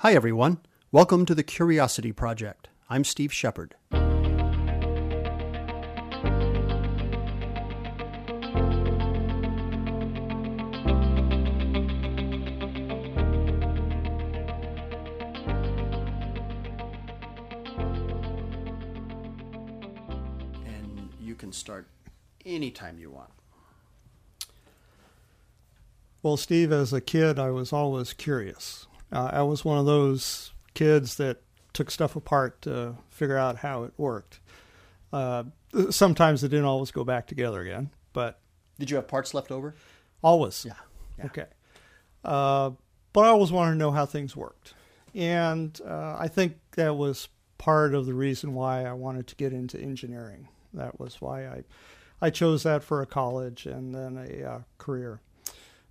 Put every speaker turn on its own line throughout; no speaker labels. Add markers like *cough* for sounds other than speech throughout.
Hi, everyone. Welcome to the Curiosity Project. I'm Steve Shepard. And you can start anytime you want.
Well, Steve, as a kid, I was always curious. Uh, I was one of those kids that took stuff apart to figure out how it worked. Uh, sometimes it didn't always go back together again, but
Did you have parts left over?
always.
Yeah. yeah.
Okay. Uh, but I always wanted to know how things worked. And uh, I think that was part of the reason why I wanted to get into engineering. That was why I, I chose that for a college and then a uh, career.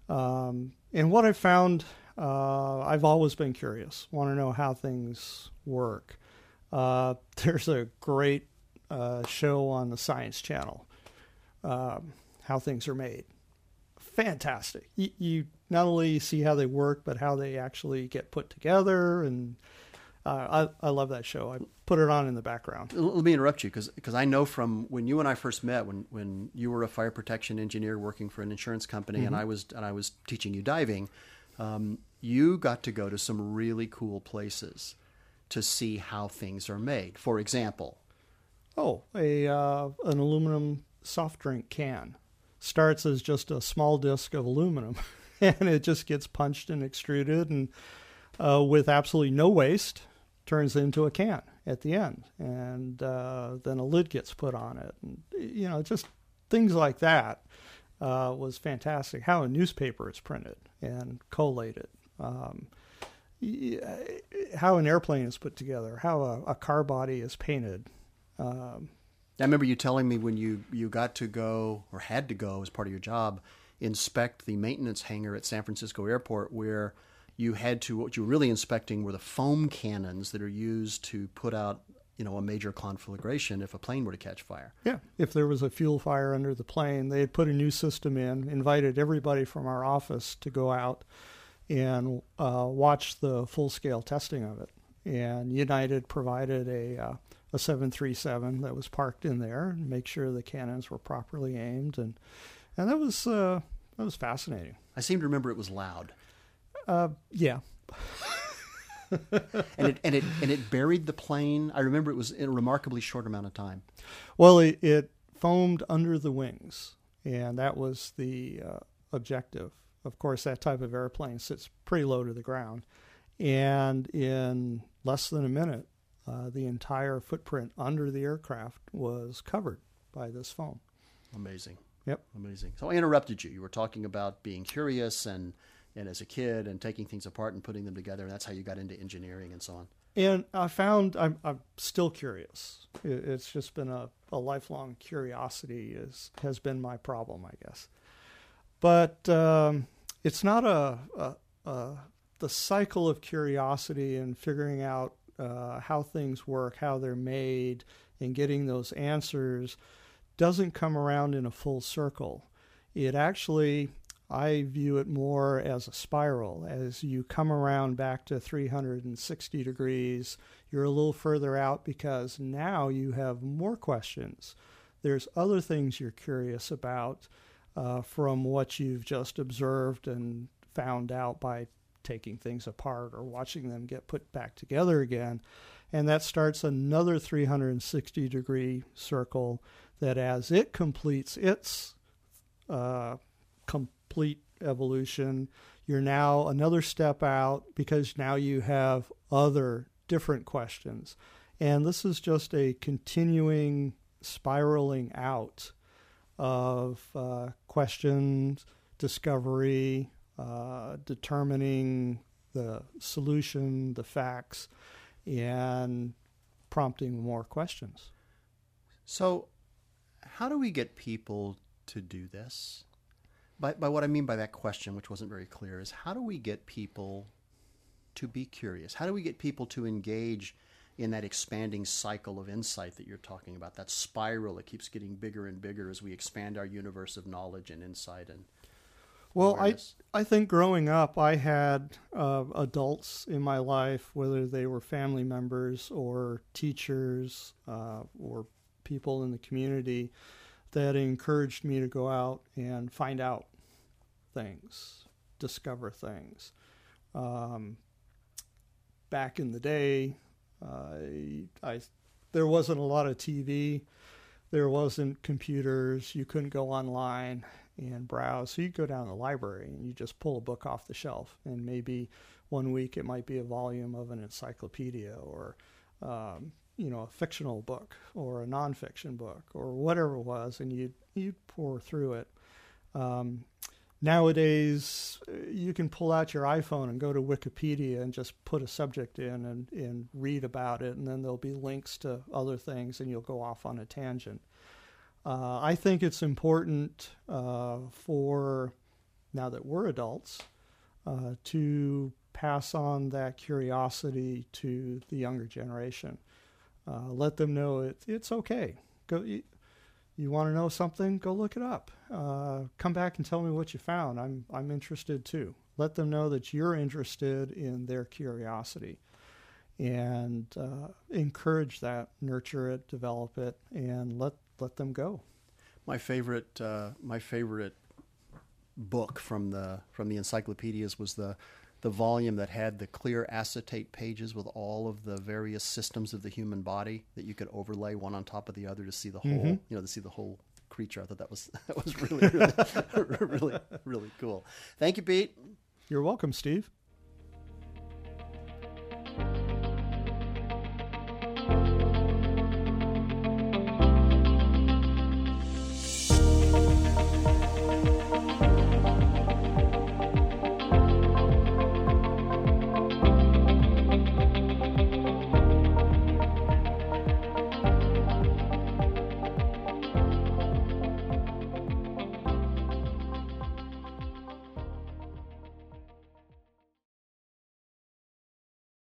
Um, and what I found, uh, I've always been curious, want to know how things work. Uh, *laughs* there's a great uh, show on the Science Channel, um, How Things Are Made. Fantastic. You, you not only see how they work, but how they actually get put together. And uh, I, I love that show. I put it on in the background.
Let me interrupt you because I know from when you and I first met, when, when you were a fire protection engineer working for an insurance company, and I was and I was teaching you diving, um, you got to go to some really cool places to see how things are made. For example,
Oh, a uh, an aluminum soft drink can starts as just a small disc of aluminum, *laughs* and it just gets punched and extruded, and uh, with absolutely no waste, turns into a can at the end, and uh, then a lid gets put on it, and you know, just things like that uh, was fantastic. How a newspaper is printed and collated. Um, how an airplane is put together, how a, a car body is painted, um,
I remember you telling me when you, you got to go or had to go as part of your job inspect the maintenance hangar at San Francisco Airport where you had to what you were really inspecting were the foam cannons that are used to put out you know a major conflagration if a plane were to catch fire.
Yeah, if there was a fuel fire under the plane, they had put a new system in, invited everybody from our office to go out and uh, watch the full scale testing of it. And United provided a uh, a 737 that was parked in there and make sure the cannons were properly aimed and and that was uh, that was fascinating.
I seem to remember it was loud.
Uh, yeah, *laughs* *laughs*
and it and it and it buried the plane. I remember it was in a remarkably short amount of time.
Well, it, it foamed under the wings, and that was the uh, objective. Of course, that type of airplane sits pretty low to the ground, and in less than a minute, uh, the entire footprint under the aircraft was covered by this foam.
Amazing.
Yep.
Amazing. So I interrupted you. You were talking about being curious and and as a kid and taking things apart and putting them together. And that's how you got into engineering and so on.
And I found I'm, I'm still curious. It's just been a, a lifelong curiosity is has been my problem, I guess. But um, it's not a, a, a the cycle of curiosity and figuring out uh, how things work, how they're made, and getting those answers doesn't come around in a full circle. It actually I view it more as a spiral. As you come around back to 360 degrees, you're a little further out because now you have more questions. There's other things you're curious about uh, from what you've just observed and found out by taking things apart or watching them get put back together again. And that starts another 360 degree circle that as it completes its uh, complete evolution. You're now another step out because now you have other different questions. And this is just a continuing spiraling out of uh, questions, discovery, uh, determining the solution, the facts, and prompting more questions.
So, how do we get people to do this? By, by what I mean by that question, which wasn't very clear, is how do we get people to be curious? How do we get people to engage in that expanding cycle of insight that you're talking about? That spiral that keeps getting bigger and bigger as we expand our universe of knowledge and insight. And
Well,
awareness?
I I think growing up, I had uh, adults in my life, whether they were family members or teachers uh, or people in the community, that encouraged me to go out and find out things, discover things. Um, back in the day, uh, I there wasn't a lot of TV, there wasn't computers, you couldn't go online and browse. So you go down to the library and you just pull a book off the shelf, and maybe one week it might be a volume of an encyclopedia or um, you know a fictional book or a nonfiction book or whatever it was, and you you pour through it. Um, nowadays, you can pull out your iPhone and go to Wikipedia and just put a subject in and, and read about it, and then there'll be links to other things, and you'll go off on a tangent. Uh, I think it's important uh, for now that we're adults uh, to pass on that curiosity to the younger generation. Uh, let them know it, it's okay. Go, you, you want to know something? Go look it up. Uh, come back and tell me what you found. I'm I'm interested too. Let them know that you're interested in their curiosity, and uh, encourage that, nurture it, develop it, and let let them go.
My favorite, uh, my favorite book from the from the encyclopedias was the the volume that had the clear acetate pages with all of the various systems of the human body that you could overlay one on top of the other to see the whole,
Mhm.
you know, to see the whole creature. I thought that was *laughs* that was really really *laughs* really really cool. Thank you, Pete.
You're welcome, Steve.